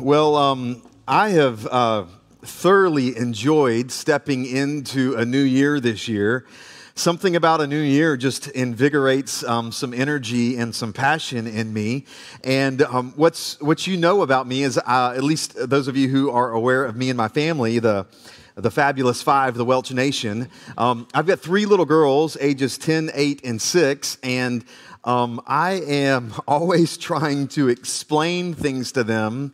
Well, um, I have uh, thoroughly enjoyed stepping into a new year this year. Something about a new year just invigorates um, some energy and some passion in me. And um, what's what you know about me is, uh, at least those of you who are aware of me and my family, the the fabulous five, the Welch Nation. Um, I've got three little girls, ages 10, 8, and 6, and um, I am always trying to explain things to them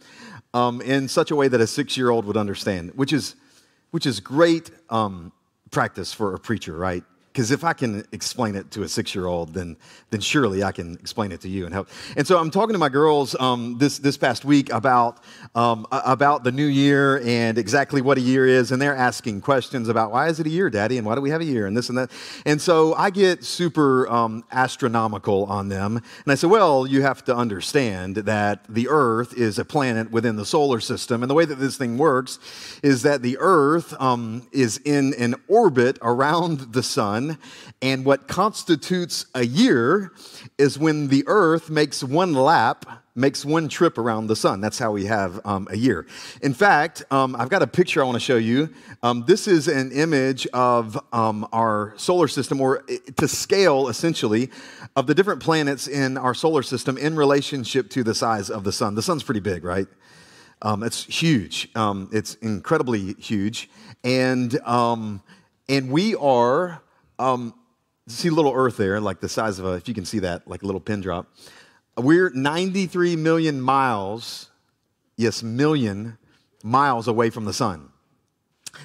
um, in such a way that a six year old would understand, which is, which is great um, practice for a preacher, right? Because if I can explain it to a six year old, then, then surely I can explain it to you and help. And so I'm talking to my girls um, this, this past week about, um, about the new year and exactly what a year is. And they're asking questions about why is it a year, Daddy? And why do we have a year? And this and that. And so I get super um, astronomical on them. And I say, well, you have to understand that the Earth is a planet within the solar system. And the way that this thing works is that the Earth um, is in an orbit around the sun and what constitutes a year is when the earth makes one lap, makes one trip around the sun. That's how we have um, a year. In fact, um, I've got a picture I want to show you. Um, this is an image of um, our solar system, or to scale essentially, of the different planets in our solar system in relationship to the size of the sun. The sun's pretty big, right? Um, it's huge. Um, it's incredibly huge. And, and we are um, see a little Earth there, like the size of a, if you can see that, like a little pin drop. We're 93 million miles, yes, million miles away from the sun.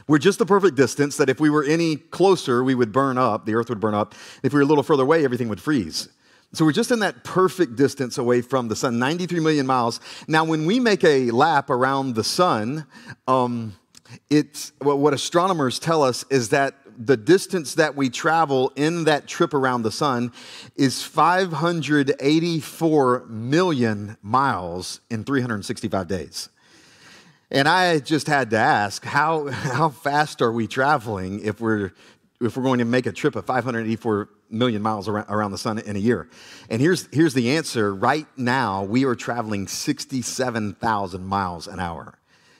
We're just the perfect distance that if we were any closer, we would burn up, the Earth would burn up. If we were a little further away, everything would freeze. So we're just in that perfect distance away from the sun, 93 million miles. Now, when we make a lap around the sun, um, it's, what astronomers tell us is that the distance that we travel in that trip around the sun is 584 million miles in 365 days. And I just had to ask, how, how fast are we traveling if we're, if we're going to make a trip of 584 million miles around, around the sun in a year? And here's, here's the answer. Right now, we are traveling 67,000 miles an hour.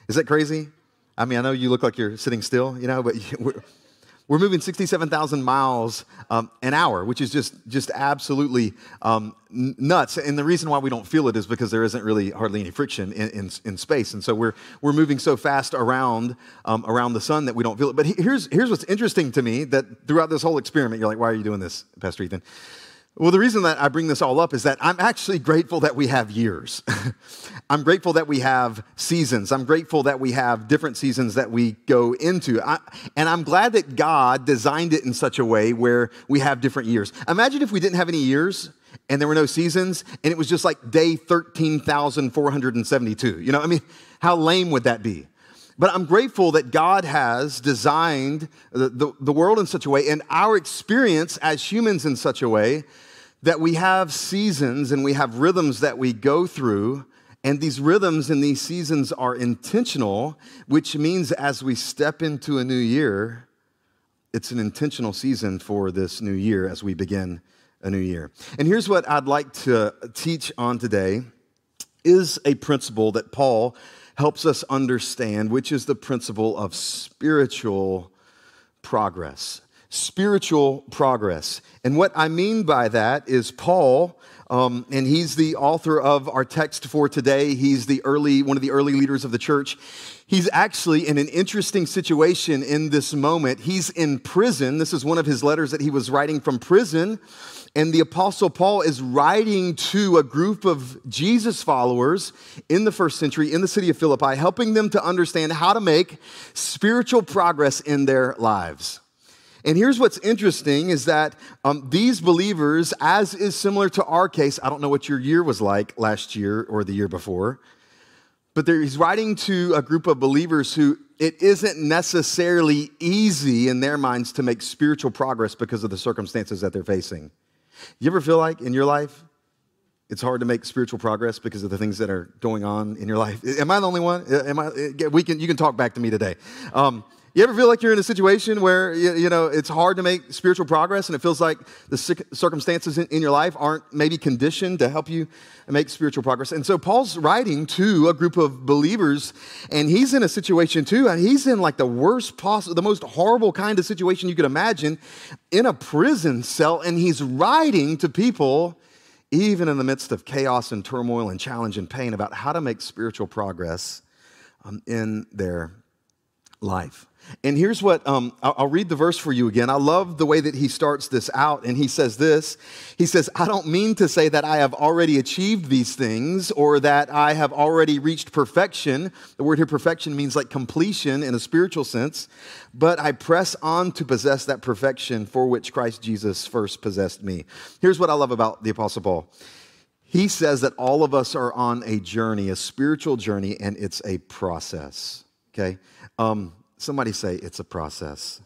Is that crazy? I mean, I know you look like you're sitting still, you know, but we're moving 67,000 miles um, an hour, which is just, just absolutely um, nuts. And the reason why we don't feel it is because there isn't really hardly any friction in, in, in space. And so we're, we're moving so fast around, um, around the sun that we don't feel it. But here's, here's what's interesting to me that throughout this whole experiment, you're like, why are you doing this, Pastor Ethan? Well, the reason that I bring this all up is that I'm actually grateful that we have years. I'm grateful that we have seasons. I'm grateful that we have different seasons that we go into. I, and I'm glad that God designed it in such a way where we have different years. Imagine if we didn't have any years and there were no seasons and it was just like day 13,472. You know, I mean, how lame would that be? But I'm grateful that God has designed the, the, the, world in such a way and our experience as humans in such a way that we have seasons and we have rhythms that we go through. And these rhythms and these seasons are intentional, which means as we step into a new year, it's an intentional season for this new year as we begin a new year. And here's what I'd like to teach on today is a principle that Paul helps us understand, which is the principle of spiritual progress. Spiritual progress. And what I mean by that is Paul, um, and he's the author of our text for today. He's the early, one of the early leaders of the church. He's actually in an interesting situation in this moment. He's in prison. This is one of his letters that he was writing from prison. And the Apostle Paul is writing to a group of Jesus followers in the first century in the city of Philippi, helping them to understand how to make spiritual progress in their lives. And here's what's interesting is that um, these believers, as is similar to our case, I don't know what your year was like last year or the year before, but he's writing to a group of believers who it isn't necessarily easy in their minds to make spiritual progress because of the circumstances that they're facing. You ever feel like in your life it's hard to make spiritual progress because of the things that are going on in your life? Am I the only one? Am I? We can. You can talk back to me today. Um, You ever feel like you're in a situation where you, you, know it's hard to make spiritual progress, and it feels like the circumstances in, in, your life aren't maybe conditioned to help you make spiritual progress? And so Paul's writing to a group of believers, and he's in a situation too, and he's in like the worst possible, the most horrible kind of situation you could imagine, in a prison cell, and he's writing to people, even in the midst of chaos and turmoil and challenge and pain, about how to make spiritual progress um, in their life. And here's what um, I'll, read the verse for you again. I love the way that he starts this out, and he says this He says, I don't mean to say that I have already achieved these things or that I have already reached perfection. The word here, perfection, means like completion in a spiritual sense, but I press on to possess that perfection for which Christ Jesus first possessed me. Here's what I love about the Apostle Paul. He says that all of us are on a journey, a spiritual journey, and it's a process. Okay? Um, Somebody say it's a process.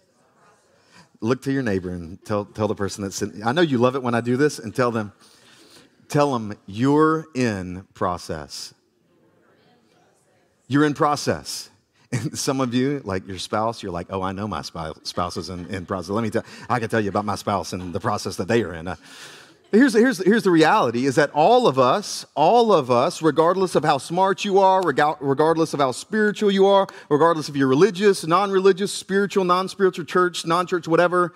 Look to your neighbor and tell, tell the person that's sitting. I know you love it when I do this, and tell them, tell them you're in process. You're in process. And some of you, like your spouse, you're like, oh, I know my spouse is in, in process. Let me tell, I can tell you about my spouse and the process that they are in. Uh, Here's, here's, here's the reality is that all of us, all of us, regardless of how smart you are, regardless of how spiritual you are, regardless if you're religious, non religious, spiritual, non spiritual, church, non church, whatever,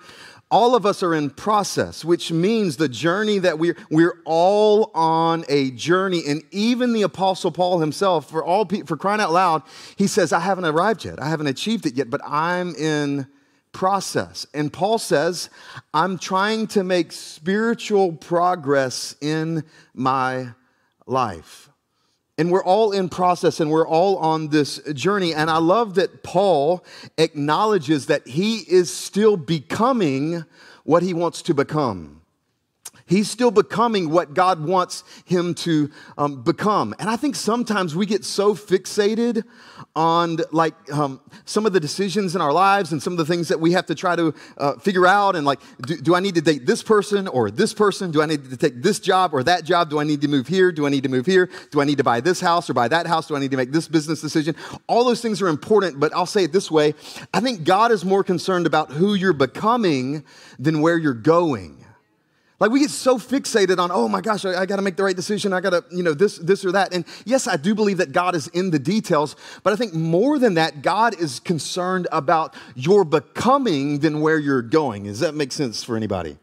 all of us are in process, which means the journey that we're, we're all on a journey. And even the Apostle Paul himself, for, all, for crying out loud, he says, I haven't arrived yet. I haven't achieved it yet, but I'm in process. And Paul says, I'm trying to make spiritual progress in my life. And we're all in process and we're all on this journey. And I love that Paul acknowledges that he is still becoming what he wants to become. He's still becoming what God wants him to um, become. And I think sometimes we get so fixated on like um, some of the decisions in our lives and some of the things that we have to try to uh, figure out. And like, do, do, I need to date this person or this person? Do I need to take this job or that job? Do I need to move here? Do I need to move here? Do I need to buy this house or buy that house? Do I need to make this business decision? All those things are important, but I'll say it this way I think God is more concerned about who you're becoming than where you're going. Like we get so fixated on, oh my gosh, I, I got to make the right decision. I got to, you know, this, this or that. And yes, I do believe that God is in the details, but I think more than that, God is concerned about your becoming than where you're going. Does that make sense for anybody?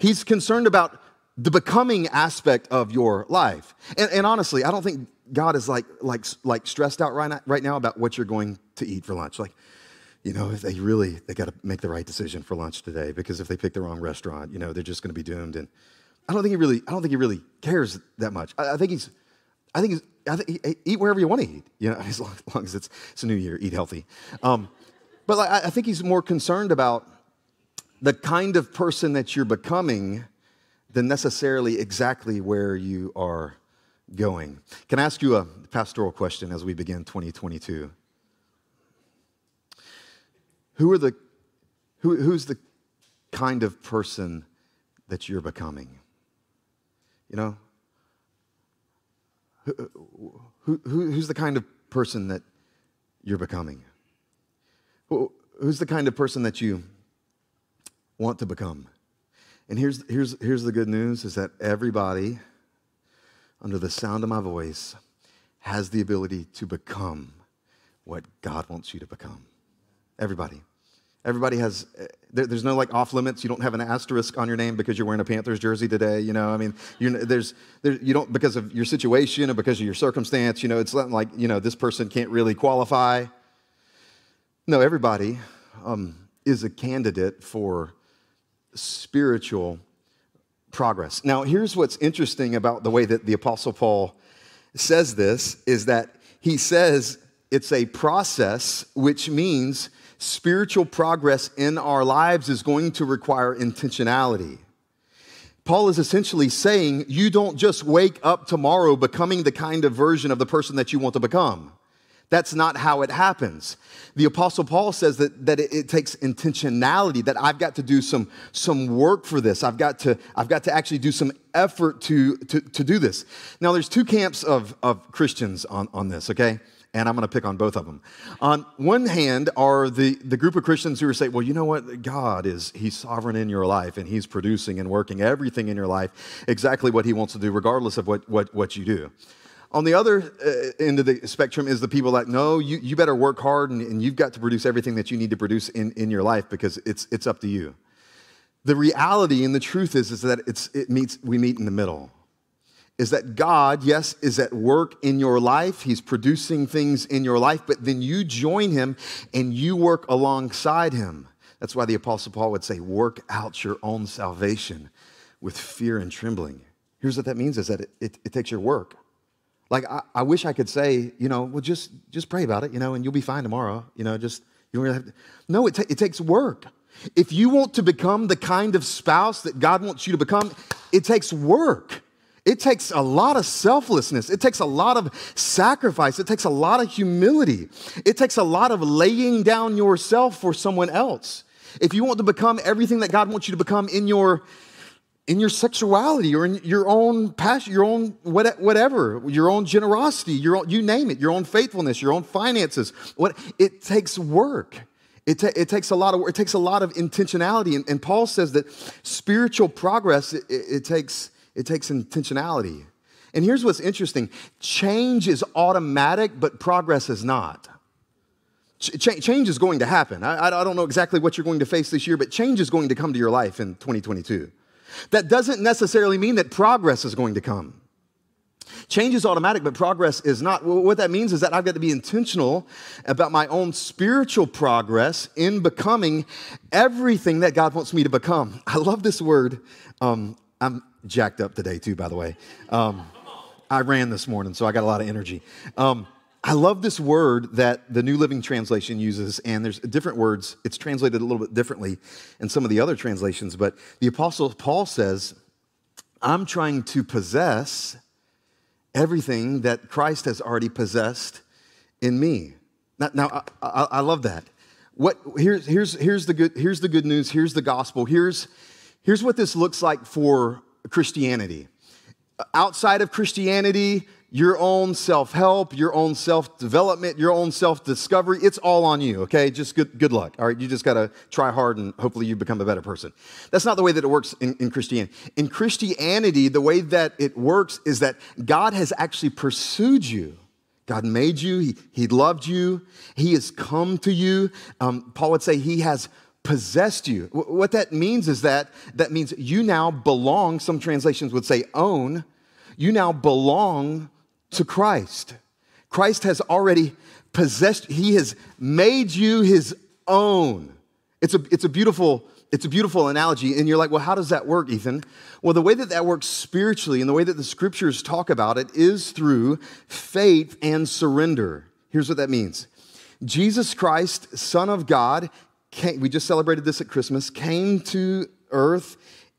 He's concerned about the becoming aspect of your life. And, and honestly, I don't think God is like, like, like stressed out right now, right now about what you're going to eat for lunch. Like, you know, they really they got to make the right decision for lunch today because if they pick the wrong restaurant, you know, they're just going to be doomed. And I don't think he really, I don't think he really cares that much. I, I think he's, I think he's, I think he, eat wherever you want to eat. You know, as long, as, long as it's it's a new year, eat healthy. Um, but I, I think he's more concerned about the kind of person that you're becoming than necessarily exactly where you are going. Can I ask you a pastoral question as we begin 2022? Who are the, who, who's the kind of person that you're becoming? You know? Who, who, who's the kind of person that you're becoming? Who, who's the kind of person that you want to become? And here's, here's, here's the good news is that everybody under the sound of my voice has the ability to become what God wants you to become. Everybody. Everybody has, there, there's no like off limits. You don't have an asterisk on your name because you're wearing a Panthers jersey today. You know, I mean, there's, there, you don't, because of your situation or because of your circumstance, you know, it's not like, you know, this person can't really qualify. No, everybody um, is a candidate for spiritual progress. Now, here's what's interesting about the way that the Apostle Paul says this is that he says it's a process, which means spiritual progress in our lives is going to require intentionality. Paul is essentially saying you don't just wake up tomorrow becoming the kind of version of the person that you want to become. That's not how it happens. The Apostle Paul says that, that it, it, takes intentionality, that I've got to do some, some work for this. I've got to, I've got to actually do some effort to, to, to do this. Now, there's two camps of, of Christians on, on this, okay? And I'm going to pick on both of them. On one hand are the, the group of Christians who are saying, well, you know what? God is, He's sovereign in your life and He's producing and working everything in your life exactly what He wants to do, regardless of what, what, what you do. On the other uh, end of the spectrum is the people like, no, you, you better work hard and, and you've got to produce everything that you need to produce in, in your life because it's, it's up to you. The reality and the truth is, is that it's, it meets, we meet in the middle. Is that God, yes, is at work in your life. He's producing things in your life, but then you join Him and you work alongside Him. That's why the Apostle Paul would say, work out your own salvation with fear and trembling. Here's what that means is that it, it, it takes your work. Like, I, I, wish I could say, you know, well, just, just pray about it, you know, and you'll be fine tomorrow. You know, just, you don't really have to. No, it, it takes work. If you want to become the kind of spouse that God wants you to become, it takes work. It takes a lot of selflessness. It takes a lot of sacrifice. It takes a lot of humility. It takes a lot of laying down yourself for someone else. If you want to become everything that God wants you to become in your in your sexuality or in your own passion, your own whatever, your own generosity, your own, you name it, your own faithfulness, your own finances. What it takes work. It, ta- it takes a lot of work. It takes a lot of intentionality. And, and Paul says that spiritual progress it, it, it takes it takes intentionality. And here's what's interesting: change is automatic, but progress is not. Ch- change is going to happen. I, I don't know exactly what you're going to face this year, but change is going to come to your life in 2022. That doesn't necessarily mean that progress is going to come. Change is automatic, but progress is not. What that means is that I've got to be intentional about my own spiritual progress in becoming everything that God wants me to become. I love this word. Um, I'm jacked up today, too, by the way. Um, I ran this morning, so I got a lot of energy. Um, I love this word that the New Living Translation uses, and there's different words. It's translated a little bit differently in some of the other translations, but the Apostle Paul says, I'm trying to possess everything that Christ has already possessed in me. Now, now I, I, I love that. What, here's, here's, here's, the good, here's the good news, here's the gospel, here's, here's what this looks like for Christianity. Outside of Christianity, your own self help, your own self development, your own self discovery. It's all on you, okay? Just good, good luck. All right, you just got to try hard and hopefully you become a better person. That's not the way that it works in, in Christianity. In Christianity, the way that it works is that God has actually pursued you. God made you, He, he loved you, He has come to you. Um, Paul would say He has possessed you. What that means is that that means you now belong, some translations would say own, you now belong to Christ. Christ has already possessed, He has made you His own. It's a, it's a beautiful it's a beautiful analogy and you're like well how does that work ethan well the way that that works spiritually and the way that the scriptures talk about it is through faith and surrender here's what that means jesus christ son of god came, we just celebrated this at christmas came to earth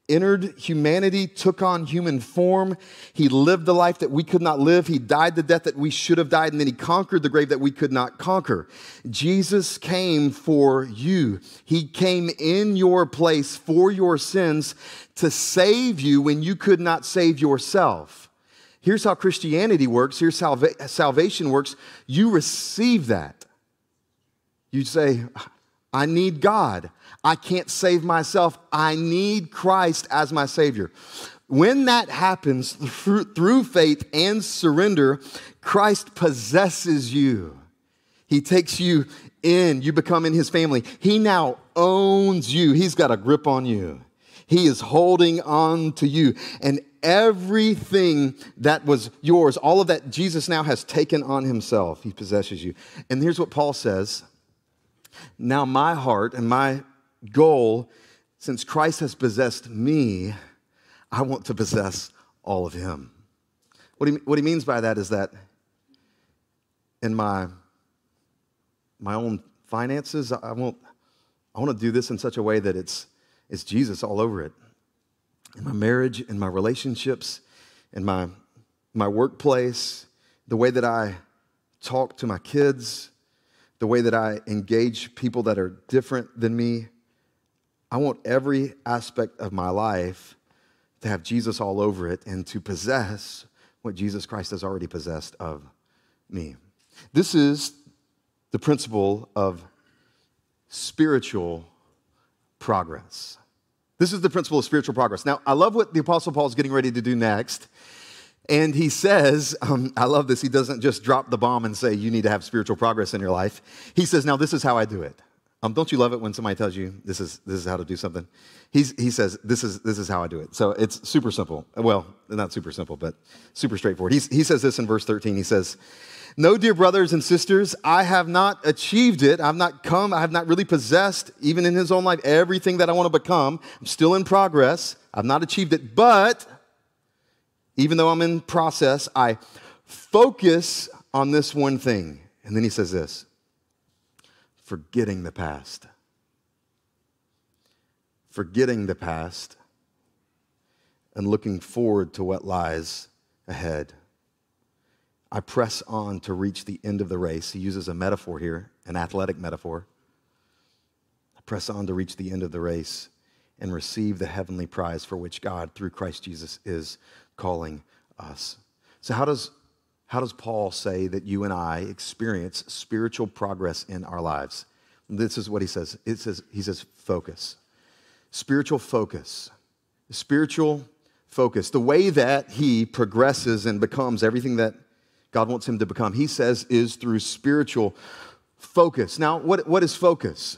entered humanity, took on human form. He lived the life that we could not live. He died the death that we should have died, and then he conquered the grave that we could not conquer. Jesus came for you. He came in your place for your sins to save you when you could not save yourself. Here's how Christianity works. Here's how salvation works. You receive that. You say, I need God. I can't save myself. I need Christ as my Savior. When that happens through faith and surrender, Christ possesses you. He takes you in, you become in his family. He now owns you, he's got a grip on you. He is holding on to you. And everything that was yours, all of that Jesus now has taken on himself. He possesses you. And here's what Paul says Now, my heart and my goal, since Christ has possessed me, I want to possess all of him. What he, what he means by that is that in my, my own finances, I want, I want to do this in such a way that it's, it's Jesus all over it. In my marriage, in my relationships, in my, my workplace, the way that I talk to my kids, the way that I engage people that are different than me. I want every aspect of my life to have Jesus all over it and to possess what Jesus Christ has already possessed of me. This is the principle of spiritual progress. This is the principle of spiritual progress. Now, I love what the Apostle Paul is getting ready to do next. And he says, um, I love this. He doesn't just drop the bomb and say, You need to have spiritual progress in your life. He says, Now, this is how I do it. Um, don't you love it when somebody tells you this is, this is how to do something? He's, he says, this is, this is how I do it. So it's super simple. Well, not super simple, but super straightforward. He's, he says this in verse 13. He says, No, dear brothers and sisters, I have not achieved it. I've not come, I have not really possessed, even in his own life, everything that I want to become. I'm still in progress. I've not achieved it. But even though I'm in process, I focus on this one thing. And then he says this forgetting the past. Forgetting the past and looking forward to what lies ahead. I press on to reach the end of the race. He uses a metaphor here, an athletic metaphor. I press on to reach the end of the race and receive the heavenly prize for which God, through Christ Jesus, is calling us. So, how does how does Paul say that you and I experience spiritual progress in our lives? This is what he says. It says he says focus. Spiritual focus. Spiritual focus. The way that he progresses and becomes everything that God wants him to become, he says, is through spiritual focus. Now, what, what is focus?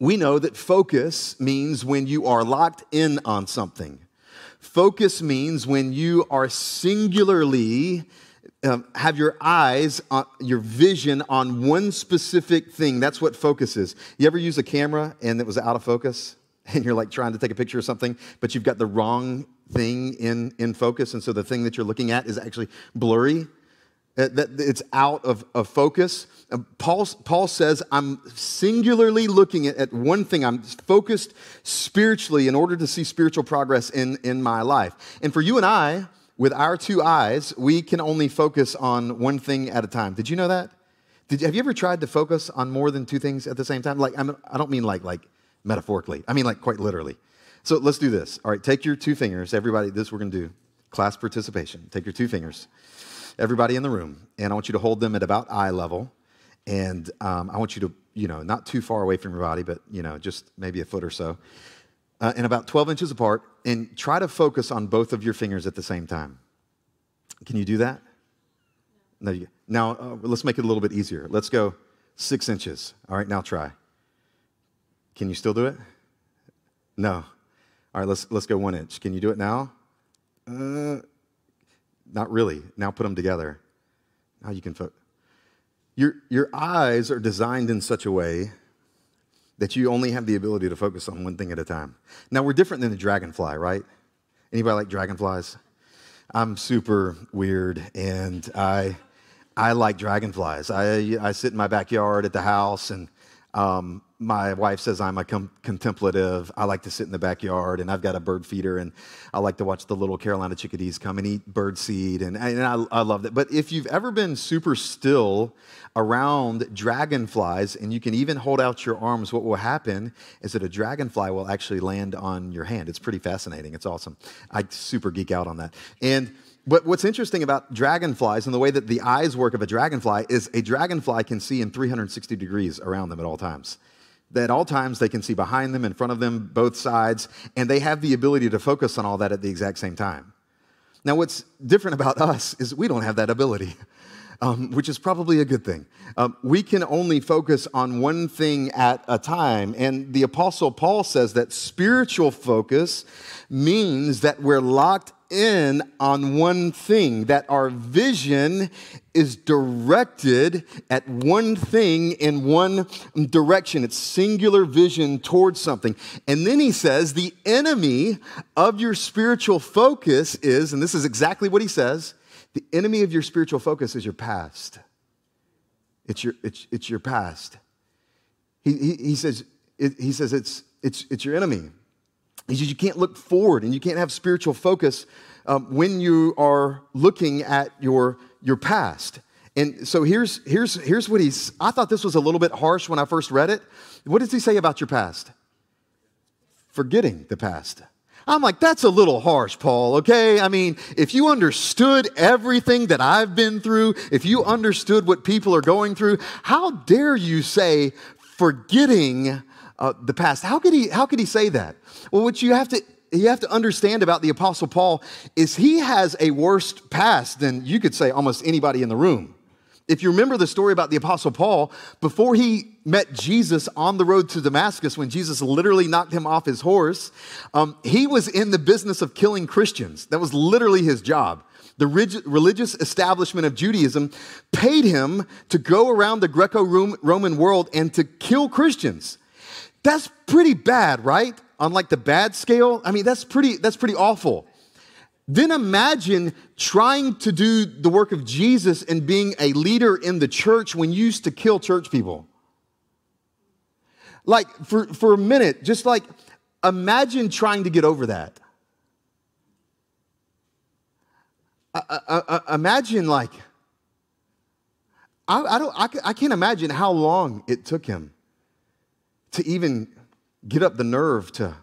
We know that focus means when you are locked in on something. Focus means when you are singularly um, have your eyes, on, your vision on one specific thing. That's what focus is. You ever use a camera and it was out of focus? And you're like trying to take a picture of something, but you've got the wrong thing in, in focus. And so the thing that you're looking at is actually blurry. Uh, that it's out of, of focus. Uh, Paul, Paul says, I'm singularly looking at, at, one thing. I'm focused spiritually in order to see spiritual progress in, in my life. And for you and I, with our two eyes, we can only focus on one thing at a time. Did you know that? Did, have you ever tried to focus on more than two things at the same time? Like, I'm, I don't mean like, like metaphorically, I mean like quite literally. So let's do this. All right, take your two fingers. Everybody, this we're going to do class participation. Take your two fingers, everybody in the room, and I want you to hold them at about eye level. And um, I want you to, you know, not too far away from your body, but, you know, just maybe a foot or so uh, and about 12 inches apart, and try to focus on both of your fingers at the same time. Can you do that? No. Now, uh, let's make it a little bit easier. Let's go six inches. All right, now try. Can you still do it? No. All right, let's, let's go one inch. Can you do it now? Uh, not really. Now put them together. Now you can focus. Your, your eyes are designed in such a way that you only have the ability to focus on one thing at a time. Now, we're different than the dragonfly, right? Anybody like dragonflies? I'm super weird and I, I like dragonflies. I, I sit in my backyard at the house and um, my wife says I'm a com- contemplative. I like to sit in the backyard, and I've got a bird feeder, and I like to watch the little Carolina chickadees come and eat bird seed, and, and I, I love that. But if you've ever been super still around dragonflies, and you can even hold out your arms, what will happen is that a dragonfly will actually land on your hand. It's pretty fascinating. It's awesome. I super geek out on that. And but what's interesting about dragonflies and the way that the eyes work of a dragonfly is a dragonfly can see in 360 degrees around them at all times. At all times, they can see behind them, in front of them, both sides, and they have the ability to focus on all that at the exact same time. Now, what's different about us is we don't have that ability. Um, which is probably a good thing. Um, we can only focus on one thing at a time. And the Apostle Paul says that spiritual focus means that we're locked in on one thing, that our vision is directed at one thing in one direction. It's singular vision towards something. And then he says, the enemy of your spiritual focus is, and this is exactly what he says, the enemy of your spiritual focus is your past. It's your, it's, it's your past. He, he, he says, it, he says it's, it's, it's your enemy. He says you can't look forward and you can't have spiritual focus um, when you are looking at your, your past. And so here's, here's, here's what he's, I thought this was a little bit harsh when I first read it. What does he say about your past? Forgetting the past. I'm like, that's a little harsh, Paul, okay? I mean, if you understood everything that I've been through, if you understood what people are going through, how dare you say forgetting uh, the past? How could, he, how could he say that? Well, what you have to you have to understand about the apostle paul is he has a worse past than you could say almost anybody in the room if you remember the story about the Apostle Paul, before he met Jesus on the road to Damascus, when Jesus literally knocked him off his horse, um, he was in the business of killing Christians. That was literally his job. The religious establishment of Judaism paid him to go around the Greco Roman world and to kill Christians. That's pretty bad, right? On like the bad scale, I mean, that's pretty, that's pretty awful. Then imagine trying to do the work of Jesus and being a leader in the church when you used to kill church people. Like, for, for a minute, just like imagine trying to get over that. I, I, I, imagine, like, I, don't, I can't imagine how long it took him to even get up the nerve to,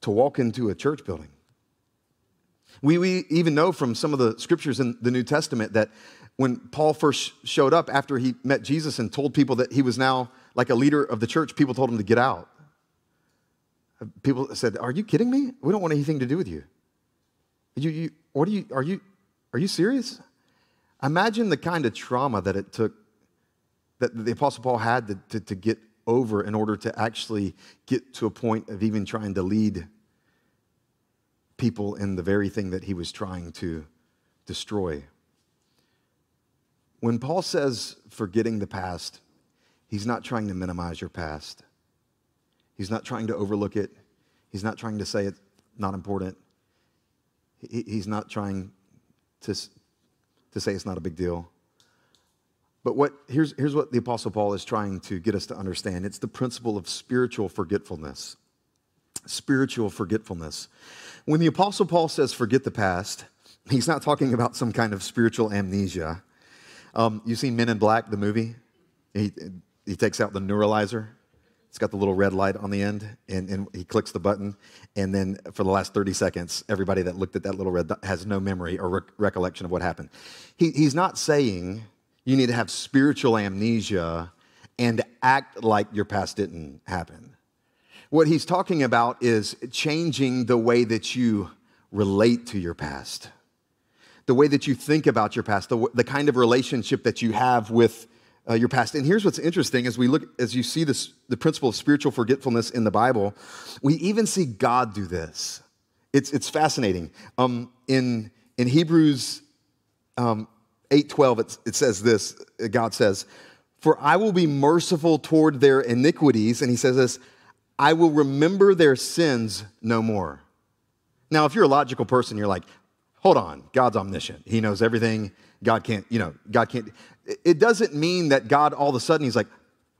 to walk into a church building. We, we even know from some of the scriptures in the New Testament that when Paul first showed up after he met Jesus and told people that he was now like a leader of the church, people told him to get out. People said, Are you kidding me? We don't want anything to do with you. You, you what are you, are you, are you serious? Imagine the kind of trauma that it took, that the Apostle Paul had to, to, to get over in order to actually get to a point of even trying to lead people in the very thing that he was trying to destroy. When Paul says forgetting the past, he's not trying to minimize your past. He's not trying to overlook it. He's not trying to say it's not important. He's not trying to, to say it's not a big deal. But what, here's, here's what the Apostle Paul is trying to get us to understand it's the principle of spiritual forgetfulness. Spiritual forgetfulness. When the Apostle Paul says forget the past, he's not talking about some kind of spiritual amnesia. Um, you seen Men in Black, the movie? He, he takes out the neuralizer. It's got the little red light on the end, and, and he clicks the button. And then for the last 30 seconds, everybody that looked at that little red has no memory or recollection of what happened. He, he's not saying you need to have spiritual amnesia and act like your past didn't happen. What he's talking about is changing the way that you relate to your past, the way that you think about your past, the, the kind of relationship that you have with uh, your past. And here's what's interesting as we look, as you see this, the principle of spiritual forgetfulness in the Bible, we even see God do this. It's, it's fascinating. Um, in, in Hebrews um, 8.12, it, it says this, God says, for I will be merciful toward their iniquities. And he says this, I will remember their sins no more. Now, if you're a logical person, you're like, hold on, God's omniscient. He knows everything. God can't, you know, God can't. It doesn't mean that God all of a sudden, he's like,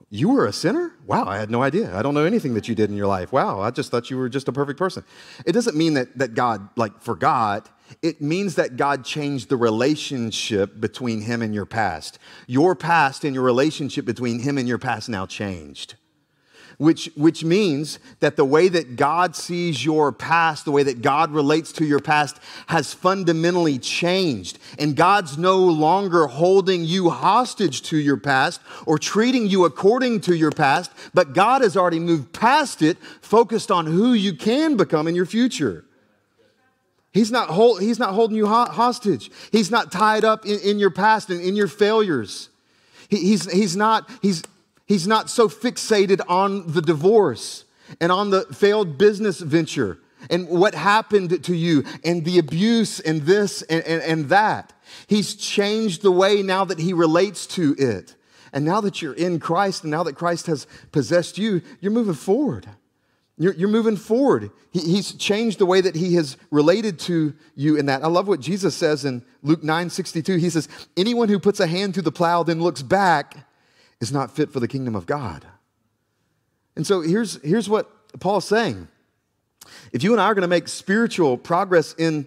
you were a sinner? Wow, I had no idea. I don't know anything that you did in your life. Wow, I just thought you were just a perfect person. It doesn't mean that, that God, like, forgot. It means that God changed the relationship between him and your past. Your past and your relationship between him and your past now changed which, which means that the way that God sees your past, the way that God relates to your past, has fundamentally changed. And God's no longer holding you hostage to your past or treating you according to your past, but God has already moved past it, focused on who you can become in your future. He's not, hold, he's not holding you hostage. He's not tied up in, in your past and in your failures. He, he's, he's not, he's, He's not so fixated on the divorce and on the failed business venture and what happened to you and the abuse and this and, and, and, that. He's changed the way now that he relates to it. And now that you're in Christ and now that Christ has possessed you, you're moving forward. You're, you're moving forward. He, he's changed the way that he has related to you in that. I love what Jesus says in Luke 9 62. He says, Anyone who puts a hand to the plow then looks back is not fit for the kingdom of God. And so here's, here's what Paul's saying. If you and I are going to make spiritual progress in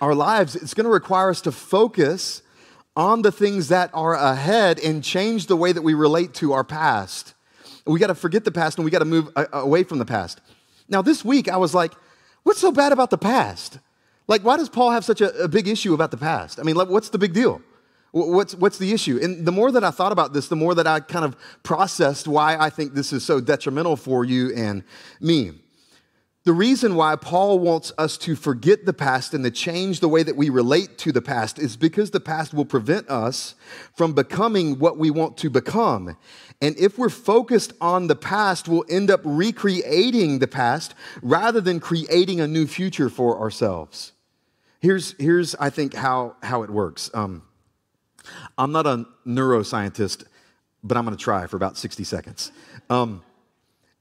our lives, it's going to require us to focus on the things that are ahead and change the way that we relate to our past. We got to forget the past and we got to move away from the past. Now, this week, I was like, what's so bad about the past? Like, why does Paul have such a, a big issue about the past? I mean, like, what's the big deal? What's, what's the issue? And the more that I thought about this, the more that I kind of processed why I think this is so detrimental for you and me. The reason why Paul wants us to forget the past and to change the way that we relate to the past is because the past will prevent us from becoming what we want to become. And if we're focused on the past, we'll end up recreating the past rather than creating a new future for ourselves. Here's, here's I think, how, how it works. Um, I'm not a neuroscientist, but I'm going to try for about 60 seconds. Um,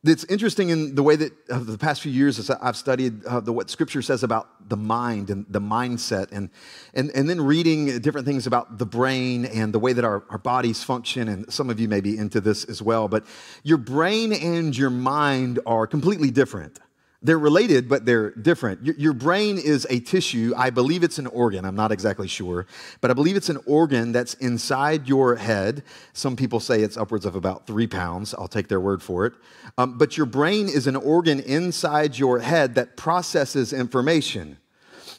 it's interesting in the way that uh, the past few years I've studied uh, the, what Scripture says about the mind and the mindset, and, and, and then reading different things about the brain and the way that our, our bodies function. And some of you may be into this as well, but your brain and your mind are completely different. They're related, but they're different. Your, your, brain is a tissue. I believe it's an organ. I'm not exactly sure, but I believe it's an organ that's inside your head. Some people say it's upwards of about three pounds. I'll take their word for it. Um, but your brain is an organ inside your head that processes information.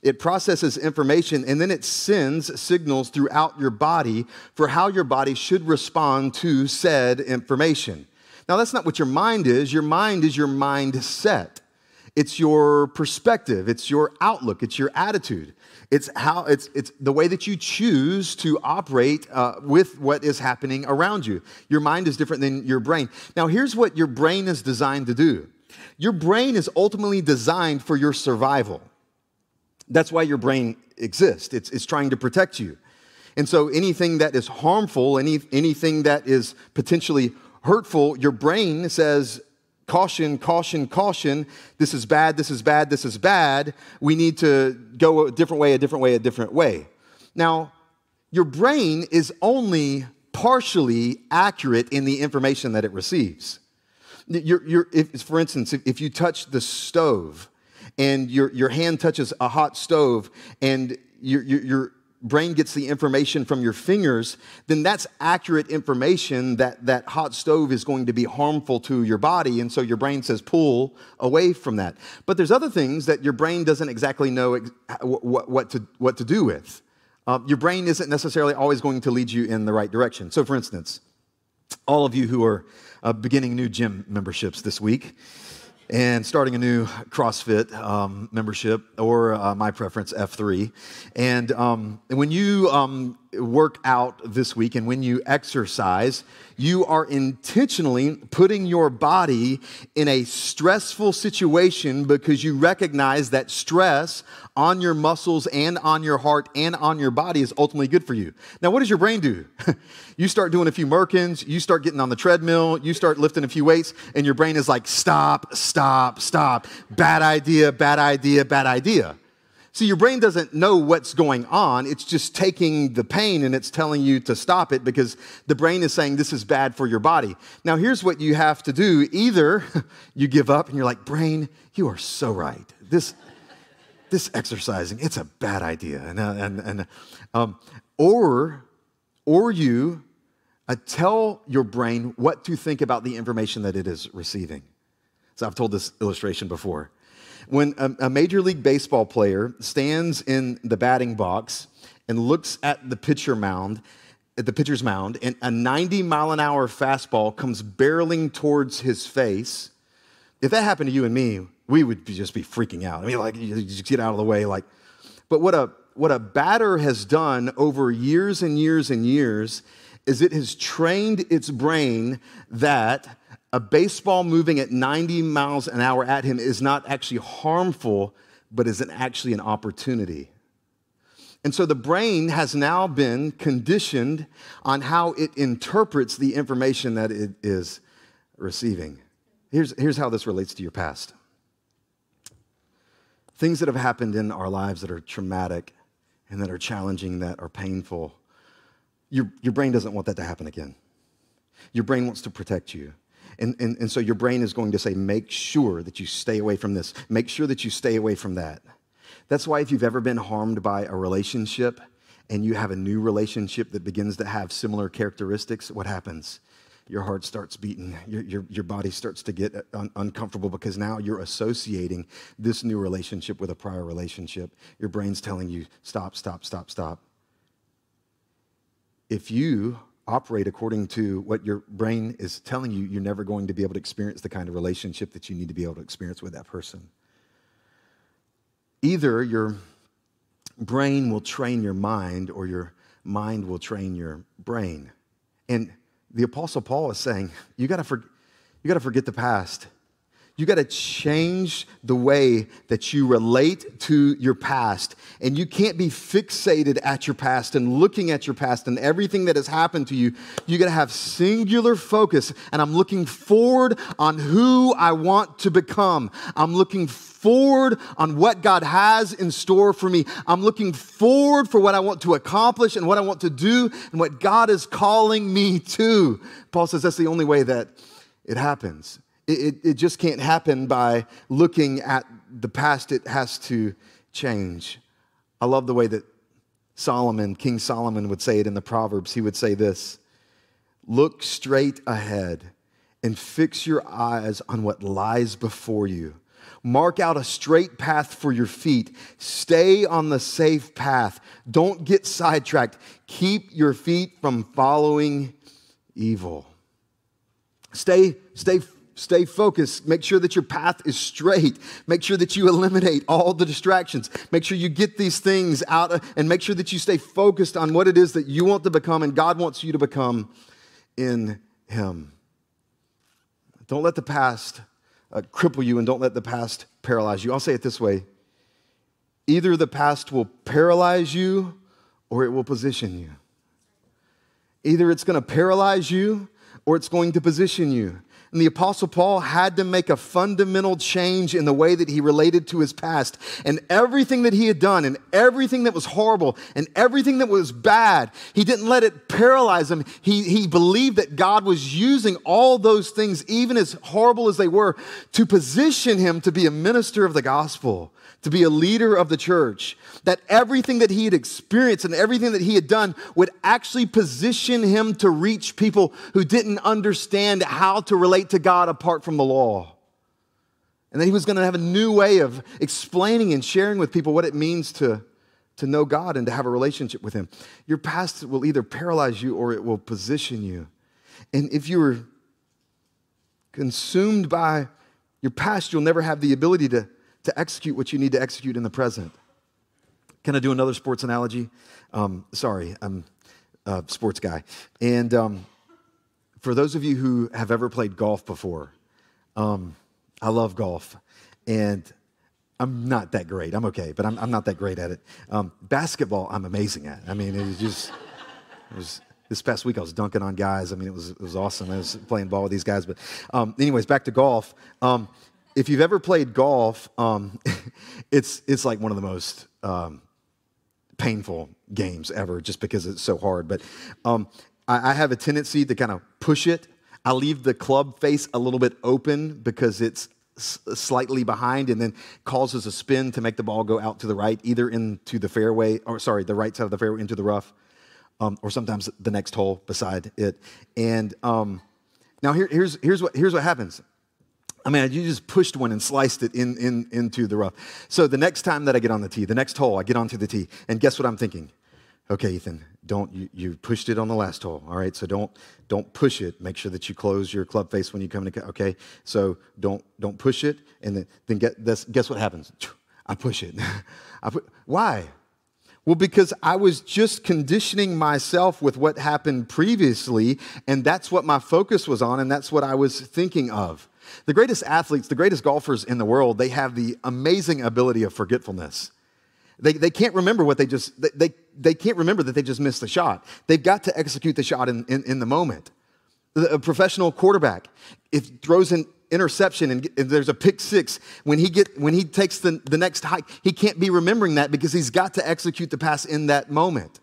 It processes information and then it sends signals throughout your body for how your body should respond to said information. Now, that's not what your mind is. Your mind is your mindset. It's your perspective, it's your outlook, it's your attitude. It's how it's it's the way that you choose to operate uh, with what is happening around you. Your mind is different than your brain. Now, here's what your brain is designed to do. Your brain is ultimately designed for your survival. That's why your brain exists. It's, it's trying to protect you. And so anything that is harmful, any, anything that is potentially hurtful, your brain says, caution, caution, caution. This is bad, this is bad, this is bad. We need to go a different way, a different way, a different way. Now, your brain is only partially accurate in the information that it receives. You're, you're, if, for instance, if, if you touch the stove and your, your hand touches a hot stove and you're, you're brain gets the information from your fingers, then that's accurate information that that hot stove is going to be harmful to your body. And so your brain says, pull away from that. But there's other things that your brain doesn't exactly know what, what, to, what to do with. Uh, your brain isn't necessarily always going to lead you in the right direction. So, for instance, all of you who are uh, beginning new gym memberships this week, and starting a new CrossFit um, membership, or uh, my preference, F3. And, um, and when you um, work out this week and when you exercise, you are intentionally putting your body in a stressful situation because you recognize that stress on your muscles and on your heart and on your body is ultimately good for you. Now, what does your brain do? you start doing a few Merkins, you start getting on the treadmill, you start lifting a few weights, and your brain is like, stop, stop, stop. Bad idea, bad idea, bad idea. See, your brain doesn't know what's going on. It's just taking the pain and it's telling you to stop it because the brain is saying this is bad for your body. Now, here's what you have to do either you give up and you're like, brain, you are so right. This, this exercising, it's a bad idea. And, uh, and, and, um, or, or you uh, tell your brain what to think about the information that it is receiving. So I've told this illustration before when a, a major league baseball player stands in the batting box and looks at the pitcher mound, at the pitcher's mound, and a 90 mile an hour fastball comes barreling towards his face, if that happened to you and me, we would just be freaking out. I mean, like, you just get out of the way. Like, but what a what a batter has done over years and years and years is it has trained its brain that a baseball moving at 90 miles an hour at him is not actually harmful, but is an, actually an opportunity. And so the brain has now been conditioned on how it interprets the information that it is receiving. Here's, here's how this relates to your past things that have happened in our lives that are traumatic and that are challenging, that are painful. Your, your brain doesn't want that to happen again. Your brain wants to protect you. And, and, and so your brain is going to say, make sure that you stay away from this. Make sure that you stay away from that. That's why if you've ever been harmed by a relationship and you have a new relationship that begins to have similar characteristics, what happens? Your heart starts beating, your, your, your body starts to get uh, un- uncomfortable because now you're associating this new relationship with a prior relationship. Your brain's telling you, stop, stop, stop, stop. If you operate according to what your brain is telling you, you're never going to be able to experience the kind of relationship that you need to be able to experience with that person. Either your brain will train your mind or your mind will train your brain. And the Apostle Paul is saying, you gotta, you gotta forget the past. You got to change the way that you relate to your past. And you can't be fixated at your past and looking at your past and everything that has happened to you. You got to have singular focus. And I'm looking forward on who I want to become. I'm looking forward on what God has in store for me. I'm looking forward for what I want to accomplish and what I want to do and what God is calling me to. Paul says that's the only way that it happens. It, it, just can't happen by looking at the past. It has to change. I love the way that Solomon, King Solomon, would say it in the Proverbs. He would say this Look straight ahead and fix your eyes on what lies before you. Mark out a straight path for your feet. Stay on the safe path. Don't get sidetracked. Keep your feet from following evil. Stay, stay Stay focused. Make sure that your path is straight. Make sure that you eliminate all the distractions. Make sure you get these things out and make sure that you stay focused on what it is that you want to become and God wants you to become in Him. Don't let the past uh, cripple you and don't let the past paralyze you. I'll say it this way either the past will paralyze you or it will position you. Either it's going to paralyze you or it's going to position you. And the Apostle Paul had to make a fundamental change in the way that he related to his past. And everything that he had done, and everything that was horrible, and everything that was bad, he didn't let it paralyze him. He, he believed that God was using all those things, even as horrible as they were, to position him to be a minister of the gospel to be a leader of the church, that everything that he had experienced and everything that he had done would actually position him to reach people who didn't understand how to relate to God apart from the law. And that he was going to have a new way of explaining and sharing with people what it means to, to know God and to have a relationship with him. Your past will either paralyze you or it will position you. And if you are consumed by your past, you'll never have the ability to to execute what you need to execute in the present. Can I do another sports analogy? Um, sorry, I'm a sports guy. And um, for those of you who have ever played golf before, um, I love golf. And I'm not that great. I'm okay, but I'm, I'm not that great at it. Um, basketball, I'm amazing at. I mean, it was just, it was, this past week I was dunking on guys. I mean, it was, it was awesome. I was playing ball with these guys. But, um, anyways, back to golf. If you've ever played golf, um, it's, it's like one of the most um, painful games ever just because it's so hard. But um, I, I have a tendency to kind of push it. I leave the club face a little bit open because it's slightly behind and then causes a spin to make the ball go out to the right, either into the fairway, or sorry, the right side of the fairway into the rough, um, or sometimes the next hole beside it. And um, now here, here's, here's, what, here's what happens. I mean, you just pushed one and sliced it in, in, into the rough. So the next time that I get on the tee, the next hole, I get onto the tee, and guess what I'm thinking? Okay, Ethan, don't you, you pushed it on the last hole. All right, so don't don't push it. Make sure that you close your club face when you come in. Okay, so don't don't push it, and then, then get this. Guess what happens? I push it. I put, why? Well, because I was just conditioning myself with what happened previously, and that's what my focus was on, and that's what I was thinking of. The greatest athletes, the greatest golfers in the world, they have the amazing ability of forgetfulness. They, they can't remember what they just, they, they, they can't remember that they just missed the shot. They've got to execute the shot in, in, in the moment. A professional quarterback, if throws an interception and, and, there's a pick six, when he, get, when he takes the, the next hike, he can't be remembering that because he's got to execute the pass in that moment.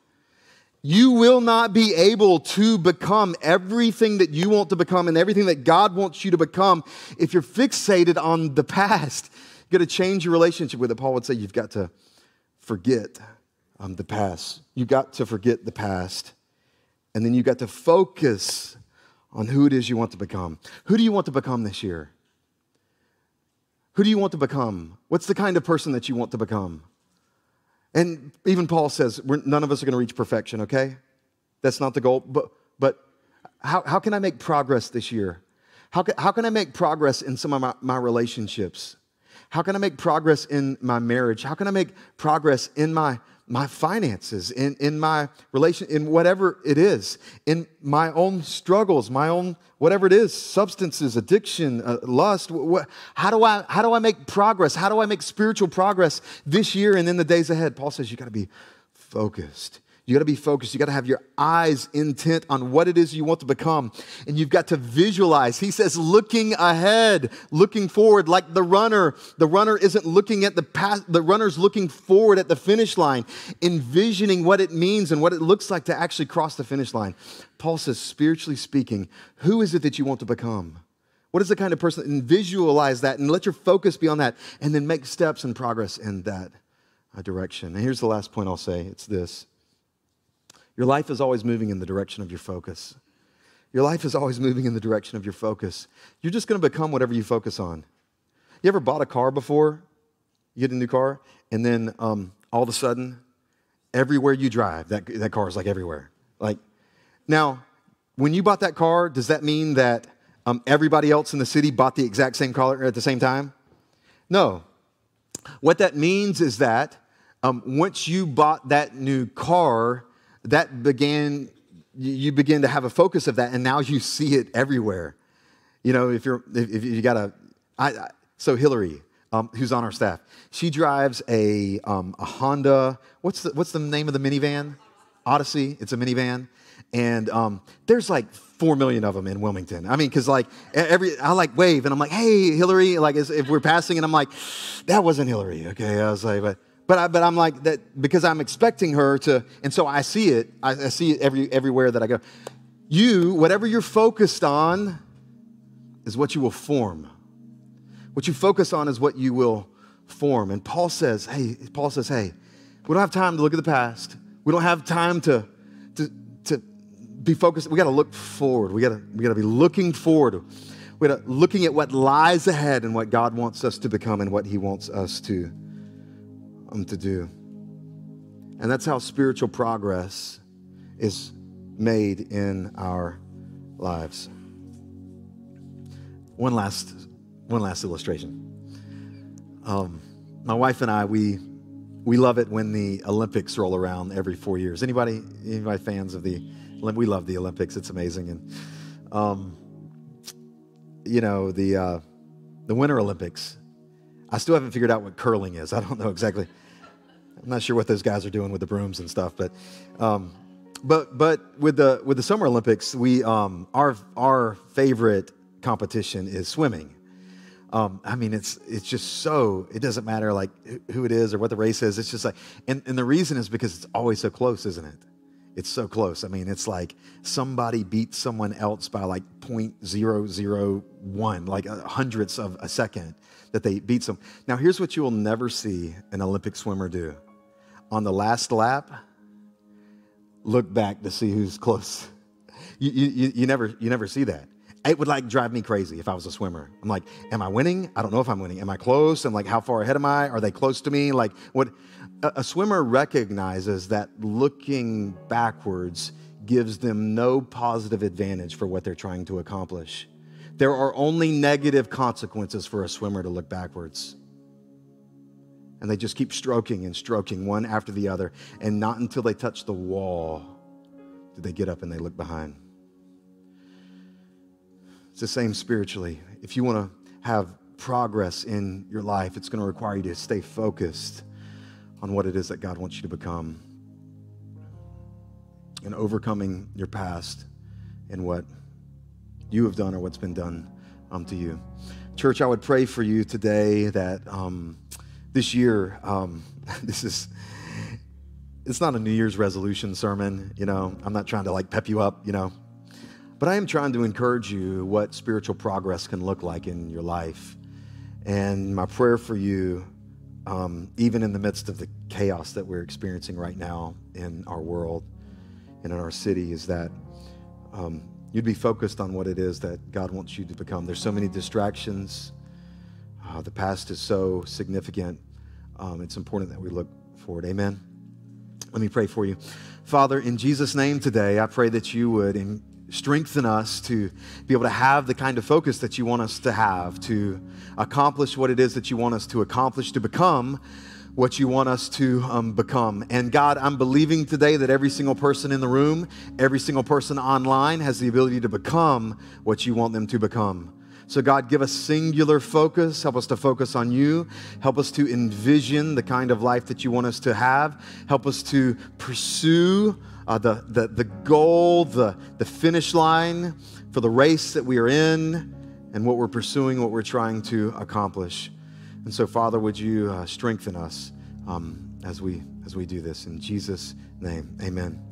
You will not be able to become everything that you want to become and everything that God wants you to become if you're fixated on the past. You've got to change your relationship with it. Paul would say you've got to forget um, the past. You got to forget the past. And then you got to focus on who it is you want to become. Who do you want to become this year? Who do you want to become? What's the kind of person that you want to become? And even Paul says, none of us are going to reach perfection, okay? That's not the goal. But, but how, how can I make progress this year? How can, how can I make progress in some of my, my relationships? How can I make progress in my marriage? How can I make progress in my my finances, in, in my relation, in whatever it is, in my own struggles, my own whatever it is, substances, addiction, uh, lust. Wh- how do I how do I make progress? How do I make spiritual progress this year and in the days ahead? Paul says you got to be focused. You got to be focused. You got to have your eyes intent on what it is you want to become. And you've got to visualize. He says, looking ahead, looking forward, like the runner. The runner isn't looking at the past, the runner's looking forward at the finish line, envisioning what it means and what it looks like to actually cross the finish line. Paul says, spiritually speaking, who is it that you want to become? What is the kind of person? And visualize that and let your focus be on that and then make steps and progress in that direction. And here's the last point I'll say it's this your life is always moving in the direction of your focus. Your life is always moving in the direction of your focus. You're just going to become whatever you focus on. You ever bought a car before? You get a new car, and then um, all of a sudden, everywhere you drive, that, that car is like everywhere. Like, now, when you bought that car, does that mean that um, everybody else in the city bought the exact same car at the same time? No. What that means is that um, once you bought that new car, that began, you begin to have a focus of that, and now you see it everywhere. You know, if you're, if, you got a, I, I, so Hillary, um, who's on our staff, she drives a, um, a Honda, what's the, what's the name of the minivan? Odyssey, it's a minivan. And um, there's like four million of them in Wilmington. I mean, because like every, I like wave and I'm like, hey, Hillary, like if we're passing and I'm like, that wasn't Hillary, okay? I was like, but but, I, but I'm like that because I'm expecting her to, and so I see it. I, I see it every, everywhere that I go. You, whatever you're focused on, is what you will form. What you focus on is what you will form. And Paul says, hey, Paul says, hey, we don't have time to look at the past. We don't have time to, to, to be focused. We got to look forward. We got to, we got to be looking forward. We got to looking at what lies ahead and what God wants us to become and what He wants us to um, to do. And that's how spiritual progress is made in our lives. One last, one last illustration. Um, my wife and I, we, we love it when the Olympics roll around every four years. Anybody, anybody fans of the, we love the Olympics. It's amazing. And, um, you know, the, uh, the Winter Olympics, I still haven't figured out what curling is. I don't know exactly. I'm not sure what those guys are doing with the brooms and stuff, but um, but but with the with the Summer Olympics, we um, our our favorite competition is swimming. Um, I mean, it's it's just so it doesn't matter like who it is or what the race is. It's just like, and, and the reason is because it's always so close, isn't it? It's so close. I mean, it's like somebody beats someone else by like 0.001, like hundredths of a second that they beat them. Now, here's what you will never see an Olympic swimmer do on the last lap, look back to see who's close. You, you, you, never, you never see that. It would like drive me crazy if I was a swimmer. I'm like, am I winning? I don't know if I'm winning. Am I close? I'm like, how far ahead am I? Are they close to me? Like, what? A, a swimmer recognizes that looking backwards gives them no positive advantage for what they're trying to accomplish. There are only negative consequences for a swimmer to look backwards. And they just keep stroking and stroking one after the other. And not until they touch the wall do they get up and they look behind. It's the same spiritually. If you want to have progress in your life, it's going to require you to stay focused on what it is that God wants you to become and overcoming your past and what you have done or what's been done um, to you. Church, I would pray for you today that. Um, this year, um, this is, it's not a New Year's resolution sermon, you know. I'm not trying to like pep you up, you know. But I am trying to encourage you what spiritual progress can look like in your life. And my prayer for you um, even in the midst of the chaos that we're experiencing right now in our world and in our city, is that um, you'd be focused on what it is that God wants you to become. There's so many distractions. Uh, the past is so significant. Um, it's important that we look forward. Amen. Let me pray for you. Father, in Jesus' name today, I pray that you would in, strengthen us to be able to have the kind of focus that you want us to have, to accomplish what it is that you want us to accomplish, to become what you want us to um, become. And God, I'm believing today that every single person in the room, every single person online has the ability to become what you want them to become. So, God, give us singular focus. Help us to focus on you. Help us to envision the kind of life that you want us to have. Help us to pursue uh, the, the, the goal, the, the finish line for the race that we are in and what we're pursuing, what we're trying to accomplish. And so, Father, would you uh, strengthen us um, as, we, as we do this? In Jesus' name, amen.